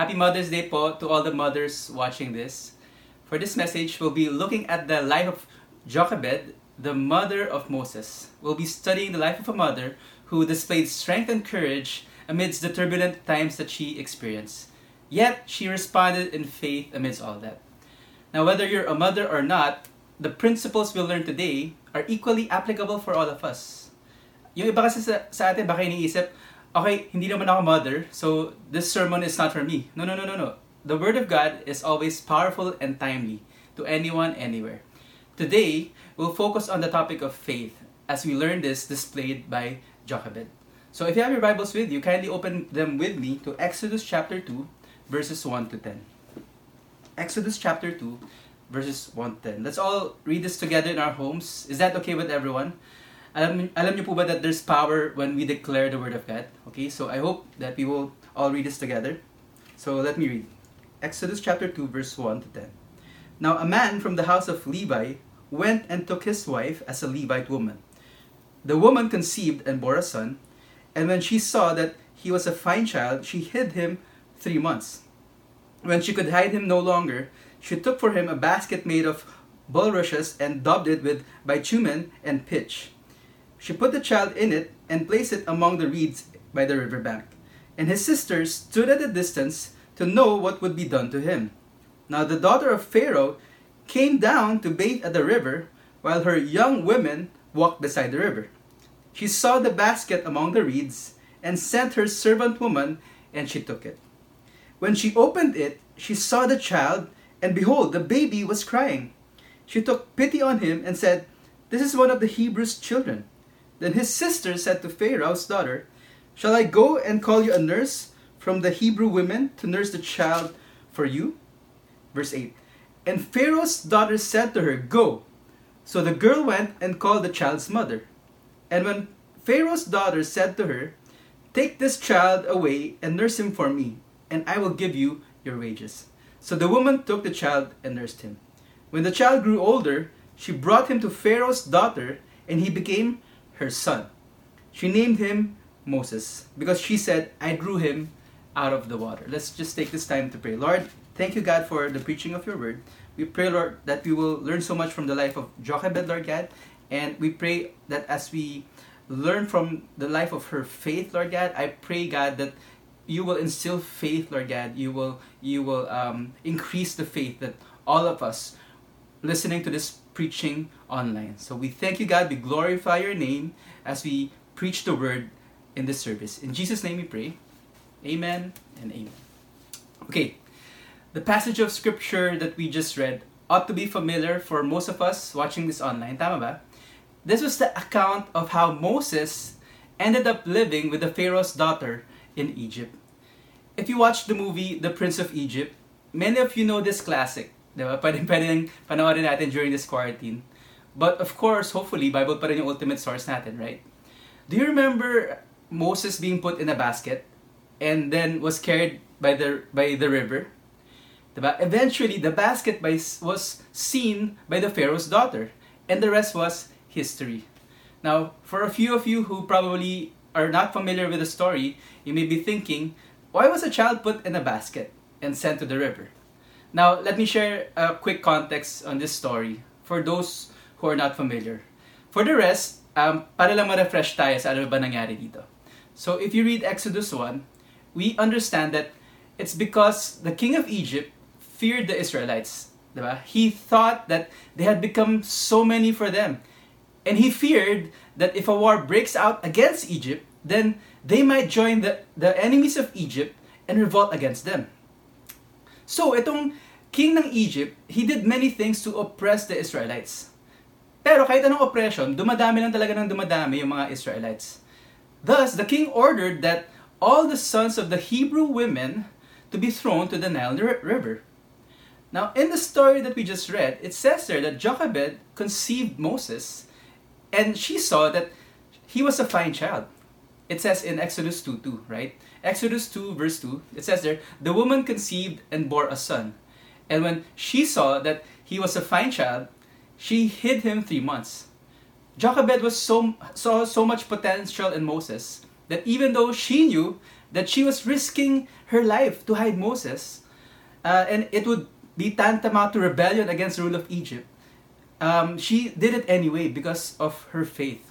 Happy Mother's Day po to all the mothers watching this. For this message, we'll be looking at the life of Jochebed, the mother of Moses. We'll be studying the life of a mother who displayed strength and courage amidst the turbulent times that she experienced. Yet, she responded in faith amidst all that. Now, whether you're a mother or not, the principles we'll learn today are equally applicable for all of us. Yung iba kasi sa, sa atin, baka iniisip, okay, hindi naman ako mother, so this sermon is not for me. No, no, no, no, no. The Word of God is always powerful and timely to anyone, anywhere. Today, we'll focus on the topic of faith as we learn this displayed by Jochebed. So if you have your Bibles with you, kindly open them with me to Exodus chapter 2, verses 1 to 10. Exodus chapter 2, verses 1 to 10. Let's all read this together in our homes. Is that okay with everyone? Alam, alam niyo po ba that there's power when we declare the word of God? Okay, so I hope that we will all read this together. So let me read. Exodus chapter 2, verse 1 to 10. Now a man from the house of Levi went and took his wife as a Levite woman. The woman conceived and bore a son, and when she saw that he was a fine child, she hid him three months. When she could hide him no longer, she took for him a basket made of bulrushes and daubed it with bitumen and pitch. She put the child in it and placed it among the reeds by the river bank. And his sisters stood at a distance to know what would be done to him. Now the daughter of Pharaoh came down to bathe at the river, while her young women walked beside the river. She saw the basket among the reeds, and sent her servant woman, and she took it. When she opened it, she saw the child, and behold, the baby was crying. She took pity on him and said, This is one of the Hebrews' children. Then his sister said to Pharaoh's daughter, Shall I go and call you a nurse from the Hebrew women to nurse the child for you? Verse 8 And Pharaoh's daughter said to her, Go. So the girl went and called the child's mother. And when Pharaoh's daughter said to her, Take this child away and nurse him for me, and I will give you your wages. So the woman took the child and nursed him. When the child grew older, she brought him to Pharaoh's daughter, and he became her son. She named him Moses because she said, I drew him out of the water. Let's just take this time to pray. Lord, thank you, God, for the preaching of your word. We pray, Lord, that we will learn so much from the life of Jochebed, Lord God. And we pray that as we learn from the life of her faith, Lord God, I pray, God, that you will instill faith, Lord God. You will you will um, increase the faith that all of us listening to this preaching online. So we thank you, God. We glorify your name as we preach the word in this service. In Jesus' name we pray. Amen and amen. Okay, the passage of scripture that we just read ought to be familiar for most of us watching this online. Tama ba? This was the account of how Moses ended up living with the Pharaoh's daughter in Egypt. If you watched the movie The Prince of Egypt, many of you know this classic. Diba? Pwede, pwede panoorin natin during this quarantine. But of course, hopefully, Bible pa rin yung ultimate source natin, right? Do you remember Moses being put in a basket and then was carried by the by the river? Diba? Eventually, the basket by, was seen by the Pharaoh's daughter, and the rest was history. Now, for a few of you who probably are not familiar with the story, you may be thinking, why was a child put in a basket and sent to the river? Now, let me share a quick context on this story for those who are not familiar. For the rest, um, para lang ma-refresh tayo sa ano ba nangyari dito. So, if you read Exodus 1, we understand that it's because the king of Egypt feared the Israelites. Diba? He thought that they had become so many for them. And he feared that if a war breaks out against Egypt, then they might join the, the enemies of Egypt and revolt against them. So, itong king ng Egypt, he did many things to oppress the Israelites. Pero kahit anong oppression, dumadami lang talaga ng dumadami yung mga Israelites. Thus, the king ordered that all the sons of the Hebrew women to be thrown to the Nile River. Now, in the story that we just read, it says there that Jochebed conceived Moses, and she saw that he was a fine child. It says in Exodus 2 2, right? Exodus 2, verse 2, it says there, the woman conceived and bore a son. And when she saw that he was a fine child, she hid him three months. Jochebed was so, saw so much potential in Moses that even though she knew that she was risking her life to hide Moses, uh, and it would be tantamount to rebellion against the rule of Egypt. Um, she did it anyway because of her faith.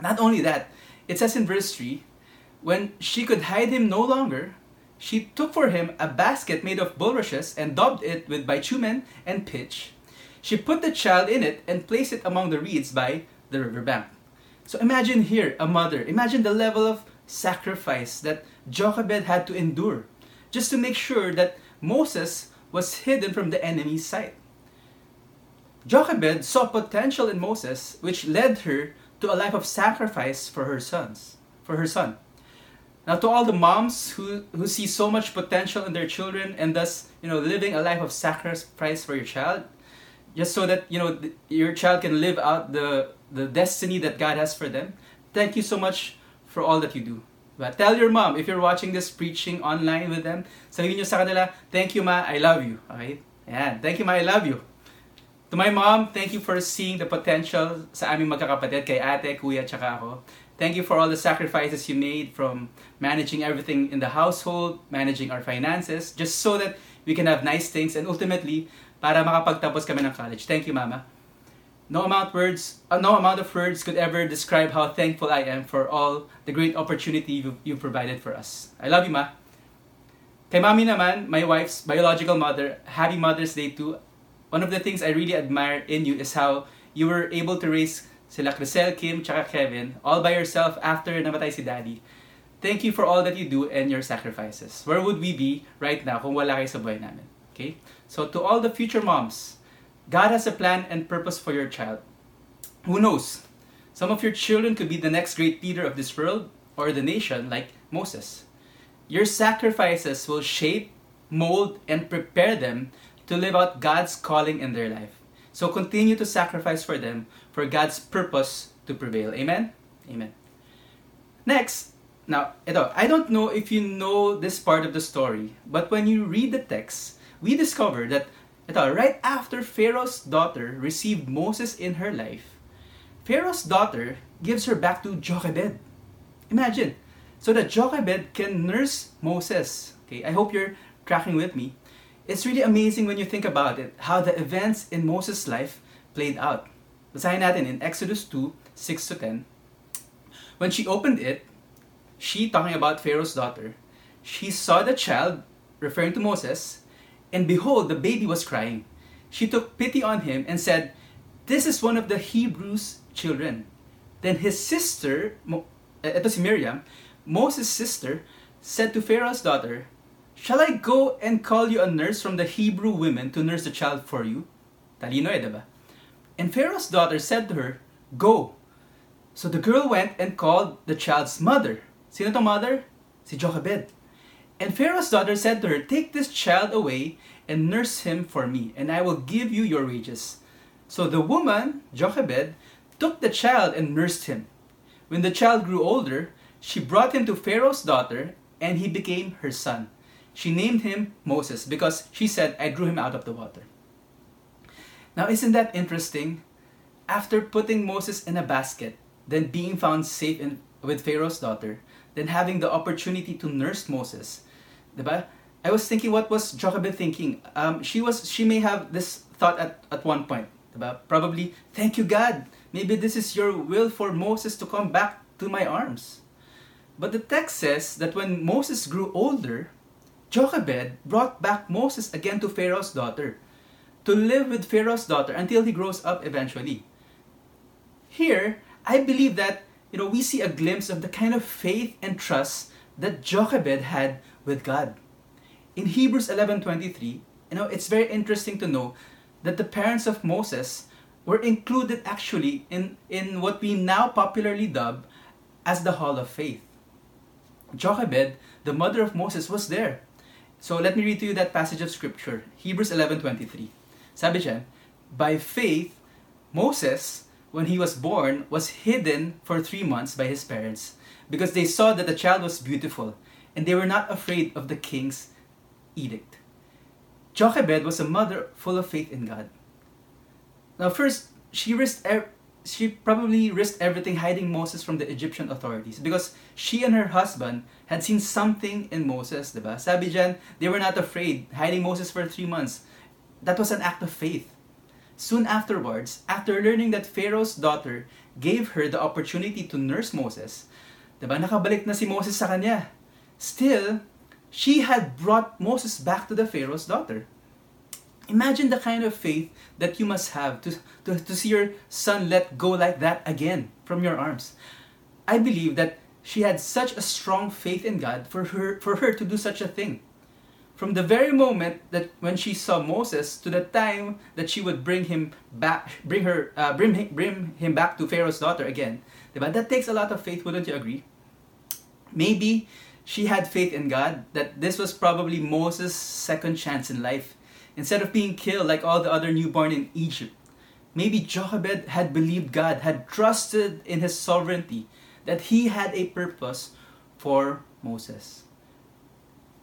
Not only that, it says in verse 3 when she could hide him no longer, she took for him a basket made of bulrushes and daubed it with bitumen and pitch. She put the child in it and placed it among the reeds by the riverbank. So imagine here a mother. Imagine the level of sacrifice that Jochebed had to endure just to make sure that Moses was hidden from the enemy's sight. Jochebed saw potential in Moses, which led her to a life of sacrifice for her sons, for her son. Now, to all the moms who, who see so much potential in their children and thus, you know, living a life of sacrifice for your child, just so that you know th- your child can live out the the destiny that God has for them. Thank you so much for all that you do. But tell your mom if you're watching this preaching online with them, sabihin niyo sa kanila, "Thank you, ma. I love you." Okay? Ayan. Thank you, ma. I love you. To my mom, thank you for seeing the potential sa aming magkakapatid kay ate, kuya, tsaka ako. Thank you for all the sacrifices you made from managing everything in the household, managing our finances, just so that we can have nice things and ultimately para makapagtapos kami ng college. Thank you, Mama. No amount words, uh, no amount of words could ever describe how thankful I am for all the great opportunity you, you provided for us. I love you, Ma. Kay Mami naman, my wife's biological mother, happy Mother's Day too. One of the things I really admire in you is how you were able to raise sila Crisel, Kim, tsaka Kevin all by yourself after namatay si Daddy. Thank you for all that you do and your sacrifices. Where would we be right now kung wala kayo sa buhay namin? Okay? So to all the future moms, God has a plan and purpose for your child. Who knows? Some of your children could be the next great leader of this world or the nation, like Moses. Your sacrifices will shape, mold, and prepare them to live out God's calling in their life. So continue to sacrifice for them for God's purpose to prevail. Amen? Amen. Next, now, ito, I don't know if you know this part of the story, but when you read the text, we discover that ito, right after Pharaoh's daughter received Moses in her life, Pharaoh's daughter gives her back to Jochebed. Imagine, so that Jochebed can nurse Moses. Okay, I hope you're tracking with me. It's really amazing when you think about it, how the events in Moses' life played out. Basahin natin in Exodus 2, 6 to 10. When she opened it, she, talking about Pharaoh's daughter, she saw the child, referring to Moses, and behold, the baby was crying. She took pity on him and said, This is one of the Hebrews' children. Then his sister, ito eh, si Miriam, Moses' sister, said to Pharaoh's daughter, Shall I go and call you a nurse from the Hebrew women to nurse the child for you? Talino eh, diba? And Pharaoh's daughter said to her, Go. So the girl went and called the child's mother. Sino tong mother? Si Jochebed. And Pharaoh's daughter said to her, Take this child away and nurse him for me, and I will give you your wages. So the woman, Jochebed, took the child and nursed him. When the child grew older, she brought him to Pharaoh's daughter, and he became her son. She named him Moses because she said, I drew him out of the water. Now, isn't that interesting? After putting Moses in a basket, then being found safe in, with Pharaoh's daughter, then having the opportunity to nurse Moses? I was thinking, what was Jochebed thinking? Um, she was, she may have this thought at, at one point? Probably, thank you God. Maybe this is your will for Moses to come back to my arms. But the text says that when Moses grew older, Jochebed brought back Moses again to Pharaoh's daughter to live with Pharaoh's daughter until he grows up eventually. Here, I believe that you know we see a glimpse of the kind of faith and trust that Jochebed had with God. In Hebrews 11:23, you know, it's very interesting to know that the parents of Moses were included actually in, in what we now popularly dub as the Hall of Faith. Jochebed, the mother of Moses, was there. So let me read to you that passage of scripture, Hebrews 11:23. Sabi dyan, by faith, Moses, when he was born, was hidden for three months by his parents because they saw that the child was beautiful and they were not afraid of the king's edict. Jochebed was a mother full of faith in God. Now, first, she risked, she probably risked everything hiding Moses from the Egyptian authorities because she and her husband had seen something in Moses, diba? Sabi dyan, they were not afraid, hiding Moses for three months. That was an act of faith. Soon afterwards, after learning that Pharaoh's daughter gave her the opportunity to nurse Moses, diba, nakabalik na si Moses sa kanya. Still, she had brought Moses back to the Pharaoh's daughter. Imagine the kind of faith that you must have to, to, to see your son let go like that again from your arms. I believe that she had such a strong faith in God for her, for her to do such a thing. From the very moment that when she saw Moses to the time that she would bring him back, bring her, uh, bring, him, bring him back to Pharaoh's daughter again, diba? that takes a lot of faith, wouldn't you agree? Maybe she had faith in God that this was probably Moses' second chance in life instead of being killed like all the other newborn in Egypt. Maybe Jochebed had believed God, had trusted in his sovereignty, that he had a purpose for Moses.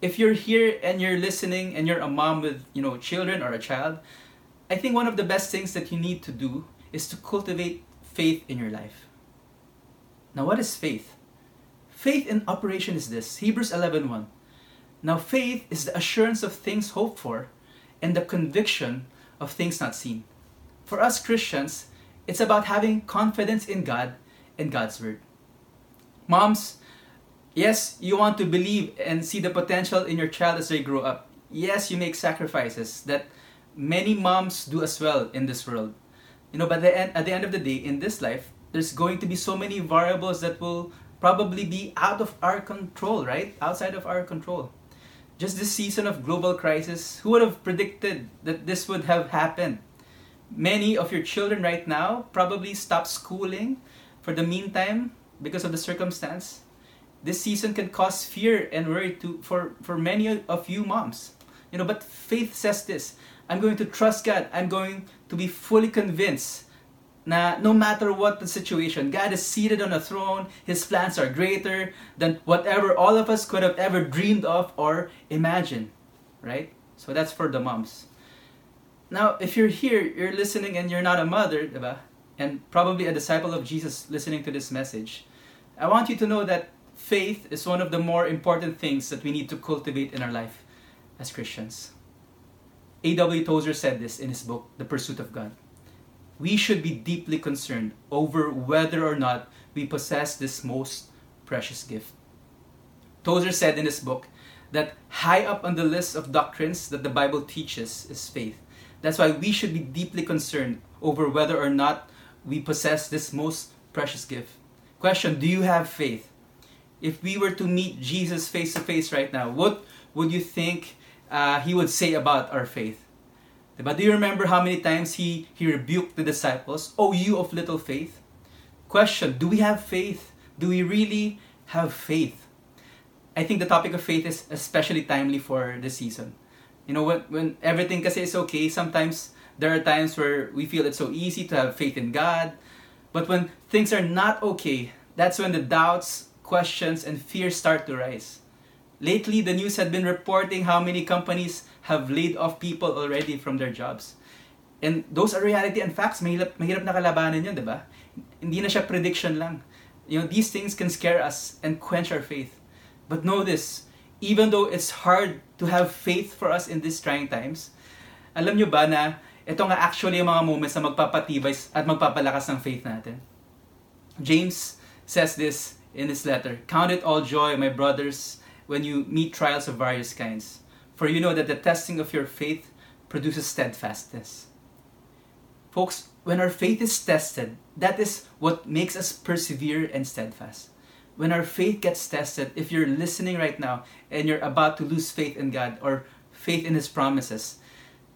If you're here and you're listening and you're a mom with, you know, children or a child, I think one of the best things that you need to do is to cultivate faith in your life. Now, what is faith? Faith in operation is this Hebrews 11 1. Now, faith is the assurance of things hoped for and the conviction of things not seen. For us Christians, it's about having confidence in God and God's Word. Moms, yes, you want to believe and see the potential in your child as they grow up. Yes, you make sacrifices that many moms do as well in this world. You know, but the end, at the end of the day, in this life, there's going to be so many variables that will probably be out of our control, right? Outside of our control just this season of global crisis, who would have predicted that this would have happened? Many of your children right now probably stop schooling for the meantime because of the circumstance. This season can cause fear and worry to for, for many of you moms. You know, but faith says this. I'm going to trust God. I'm going to be fully convinced na no matter what the situation, God is seated on a throne. His plans are greater than whatever all of us could have ever dreamed of or imagined. Right? So that's for the moms. Now, if you're here, you're listening and you're not a mother, diba? and probably a disciple of Jesus listening to this message, I want you to know that faith is one of the more important things that we need to cultivate in our life as Christians. A.W. Tozer said this in his book, The Pursuit of God we should be deeply concerned over whether or not we possess this most precious gift. Tozer said in his book that high up on the list of doctrines that the Bible teaches is faith. That's why we should be deeply concerned over whether or not we possess this most precious gift. Question Do you have faith? If we were to meet Jesus face to face right now, what would you think uh, he would say about our faith? But do you remember how many times he, he rebuked the disciples? Oh, you of little faith. Question Do we have faith? Do we really have faith? I think the topic of faith is especially timely for this season. You know, when, when everything kasi is okay, sometimes there are times where we feel it's so easy to have faith in God. But when things are not okay, that's when the doubts, questions, and fears start to rise. Lately, the news had been reporting how many companies have laid off people already from their jobs. And those are reality and facts. Mahirap, mahirap na kalabanan yun, di ba? Hindi na siya prediction lang. You know, these things can scare us and quench our faith. But know this, even though it's hard to have faith for us in these trying times, alam nyo ba na ito nga actually yung mga moments na magpapatibay at magpapalakas ng faith natin. James says this in his letter, Count it all joy, my brothers, when you meet trials of various kinds. For you know that the testing of your faith produces steadfastness. Folks, when our faith is tested, that is what makes us persevere and steadfast. When our faith gets tested, if you're listening right now and you're about to lose faith in God or faith in His promises,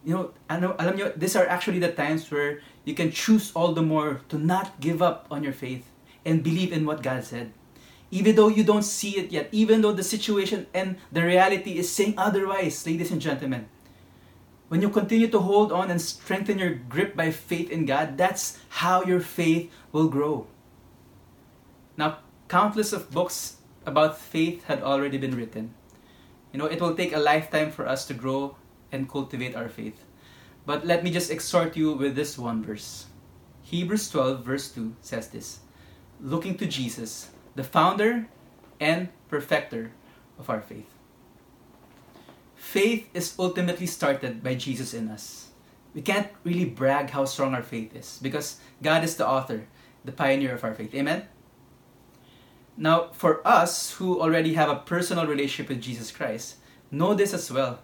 you know, alam nyo, these are actually the times where you can choose all the more to not give up on your faith and believe in what God said even though you don't see it yet, even though the situation and the reality is saying otherwise, ladies and gentlemen. When you continue to hold on and strengthen your grip by faith in God, that's how your faith will grow. Now, countless of books about faith had already been written. You know, it will take a lifetime for us to grow and cultivate our faith. But let me just exhort you with this one verse Hebrews 12, verse 2 says this Looking to Jesus, the founder and perfecter of our faith. Faith is ultimately started by Jesus in us. We can't really brag how strong our faith is because God is the author, the pioneer of our faith. Amen? Now, for us who already have a personal relationship with Jesus Christ, know this as well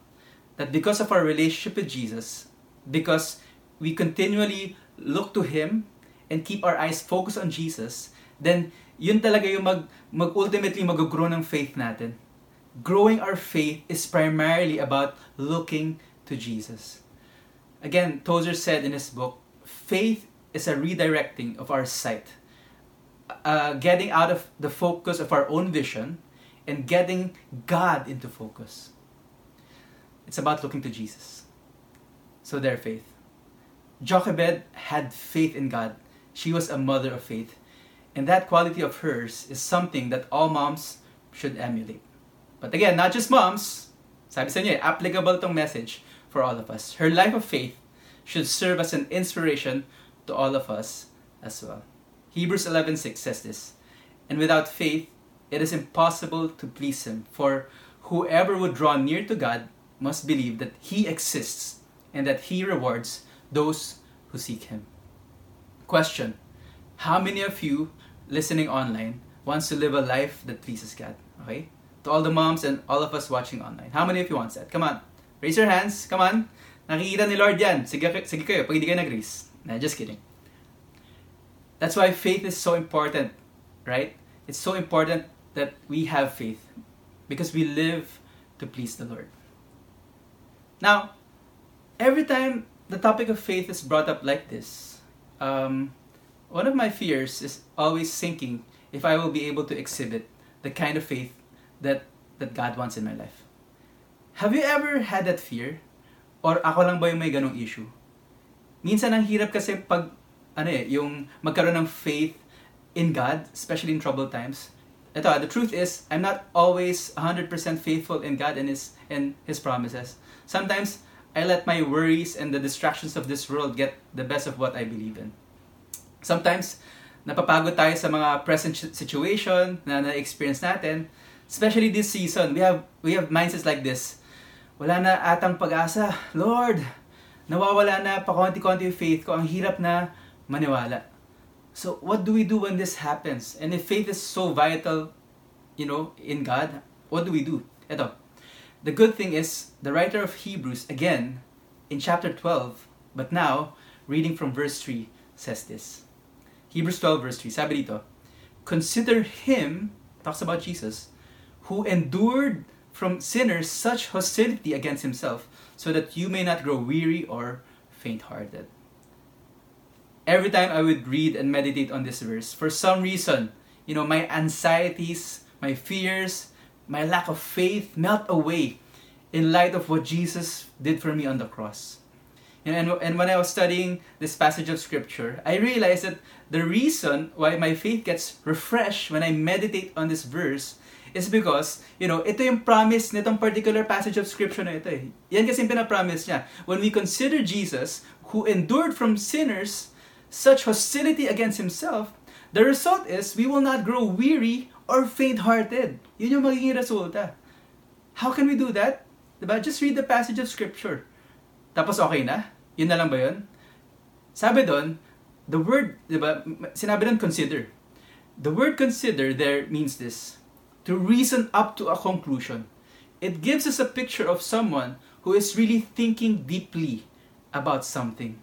that because of our relationship with Jesus, because we continually look to Him and keep our eyes focused on Jesus, then yun talaga yung mag, mag ultimately mag-grow ng faith natin. Growing our faith is primarily about looking to Jesus. Again, Tozer said in his book, faith is a redirecting of our sight, uh, getting out of the focus of our own vision and getting God into focus. It's about looking to Jesus. So their faith. Jochebed had faith in God. She was a mother of faith. And that quality of hers is something that all moms should emulate. But again, not just moms. Sabi sa niya, eh, applicable tong message for all of us. Her life of faith should serve as an inspiration to all of us as well. Hebrews 11:6 says this, "And without faith it is impossible to please him, for whoever would draw near to God must believe that he exists and that he rewards those who seek him." Question: How many of you listening online wants to live a life that pleases God? Okay? To all the moms and all of us watching online. How many of you wants that? Come on. Raise your hands. Come on. Nakikita ni Lord yan. Sige, sige kayo. Pag kayo nag-raise. Nah, just kidding. That's why faith is so important, right? It's so important that we have faith because we live to please the Lord. Now, every time the topic of faith is brought up like this, um, one of my fears is always thinking if I will be able to exhibit the kind of faith that, that God wants in my life. Have you ever had that fear? Or ako lang ba yung may ganong issue? Minsan ang hirap kasi pag, ano eh, yung magkaroon ng faith in God, especially in troubled times. Ito, the truth is, I'm not always 100% faithful in God and His, and His promises. Sometimes, I let my worries and the distractions of this world get the best of what I believe in. Sometimes, napapagod tayo sa mga present situation na na-experience natin. Especially this season, we have we have mindsets like this. Wala na atang pag-asa. Lord, nawawala na pa konti-konti yung faith ko. Ang hirap na maniwala. So, what do we do when this happens? And if faith is so vital, you know, in God, what do we do? Ito. The good thing is, the writer of Hebrews, again, in chapter 12, but now, reading from verse 3, says this. Hebrews 12 verse 3, sabi dito, Consider him, talks about Jesus, who endured from sinners such hostility against himself, so that you may not grow weary or faint-hearted. Every time I would read and meditate on this verse, for some reason, you know, my anxieties, my fears, my lack of faith melt away in light of what Jesus did for me on the cross. And, and when I was studying this passage of scripture, I realized that the reason why my faith gets refreshed when I meditate on this verse is because, you know, ito yung promise nitong particular passage of scripture na ito eh. Yan kasi yung pinapromise niya. When we consider Jesus, who endured from sinners such hostility against himself, the result is we will not grow weary or faint-hearted. Yun yung magiging resulta. How can we do that? Diba? Just read the passage of scripture. Tapos okay na? Yun na lang ba yun? Sabi doon, the word, di ba, sinabi doon consider. The word consider there means this, to reason up to a conclusion. It gives us a picture of someone who is really thinking deeply about something.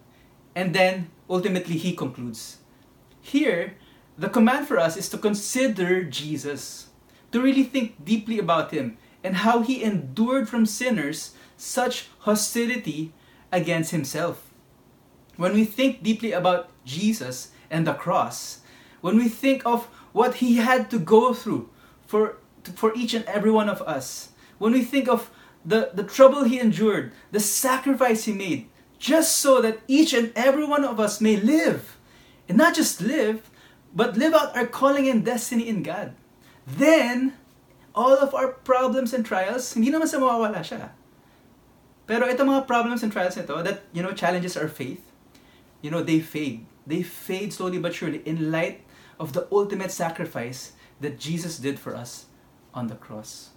And then, ultimately, he concludes. Here, the command for us is to consider Jesus, to really think deeply about him and how he endured from sinners such hostility against himself. When we think deeply about Jesus and the cross, when we think of what he had to go through for, for each and every one of us, when we think of the, the trouble he endured, the sacrifice he made, just so that each and every one of us may live, and not just live, but live out our calling and destiny in God, then all of our problems and trials, hindi naman sa mawawala siya. Pero ito mga problems and trials nito that, you know, challenges our faith, you know, they fade. They fade slowly but surely in light of the ultimate sacrifice that Jesus did for us on the cross.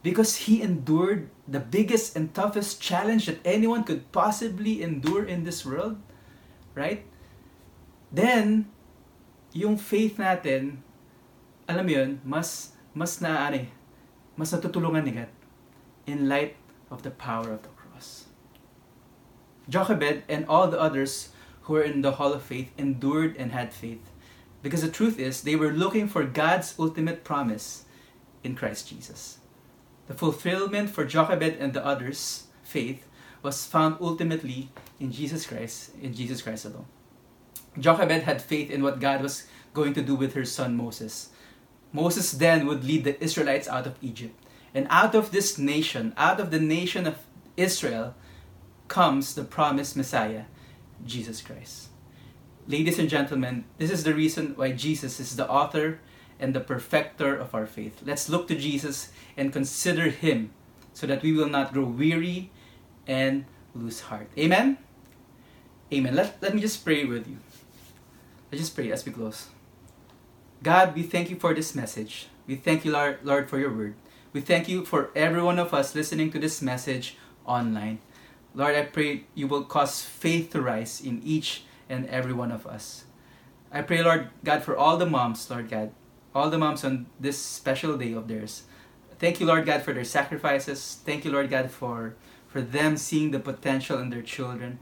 Because he endured the biggest and toughest challenge that anyone could possibly endure in this world, right? Then, yung faith natin, alam mo yun, mas, mas na, ano, mas natutulungan ni God in light of the power of the cross. Jochebed and all the others who were in the Hall of Faith endured and had faith. Because the truth is, they were looking for God's ultimate promise in Christ Jesus. The fulfillment for Jochebed and the others' faith was found ultimately in Jesus Christ, in Jesus Christ alone. Jochebed had faith in what God was going to do with her son Moses. Moses then would lead the Israelites out of Egypt. And out of this nation, out of the nation of Israel, comes the promised Messiah, Jesus Christ. Ladies and gentlemen, this is the reason why Jesus is the author and the perfecter of our faith. Let's look to Jesus and consider Him so that we will not grow weary and lose heart. Amen? Amen. Let, let me just pray with you. Let's just pray as we close. God, we thank you for this message. We thank you, Lord, Lord, for your word. We thank you for every one of us listening to this message online. Lord, I pray you will cause faith to rise in each and every one of us. I pray, Lord God, for all the moms, Lord God, all the moms on this special day of theirs. Thank you, Lord God, for their sacrifices. Thank you, Lord God, for, for them seeing the potential in their children.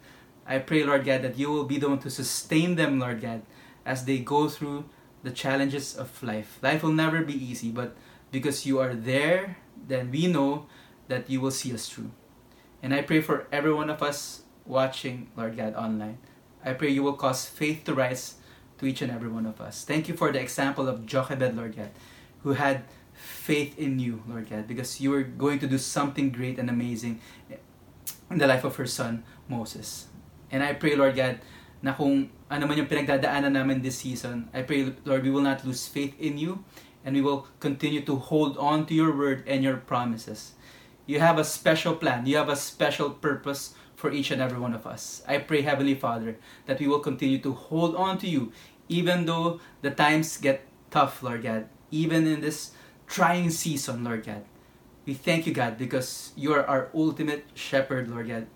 I pray, Lord God, that you will be the one to sustain them, Lord God, as they go through the challenges of life. Life will never be easy, but because you are there, then we know that you will see us through. And I pray for every one of us watching, Lord God, online. I pray you will cause faith to rise to each and every one of us. Thank you for the example of Jochebed, Lord God, who had faith in you, Lord God, because you were going to do something great and amazing in the life of her son, Moses. And I pray, Lord God, na kung ano man yung pinagdadaanan namin this season, I pray, Lord, we will not lose faith in you and we will continue to hold on to your word and your promises. You have a special plan, you have a special purpose for each and every one of us. I pray, Heavenly Father, that we will continue to hold on to you, even though the times get tough, Lord God, even in this trying season, Lord God. We thank you, God, because you are our ultimate shepherd, Lord God,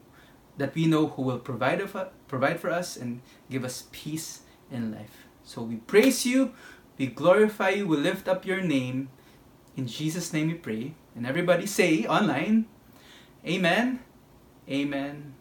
that we know who will provide, provide for us and give us peace in life. So we praise you, we glorify you, we lift up your name. In Jesus' name we pray. And everybody say online, Amen, Amen,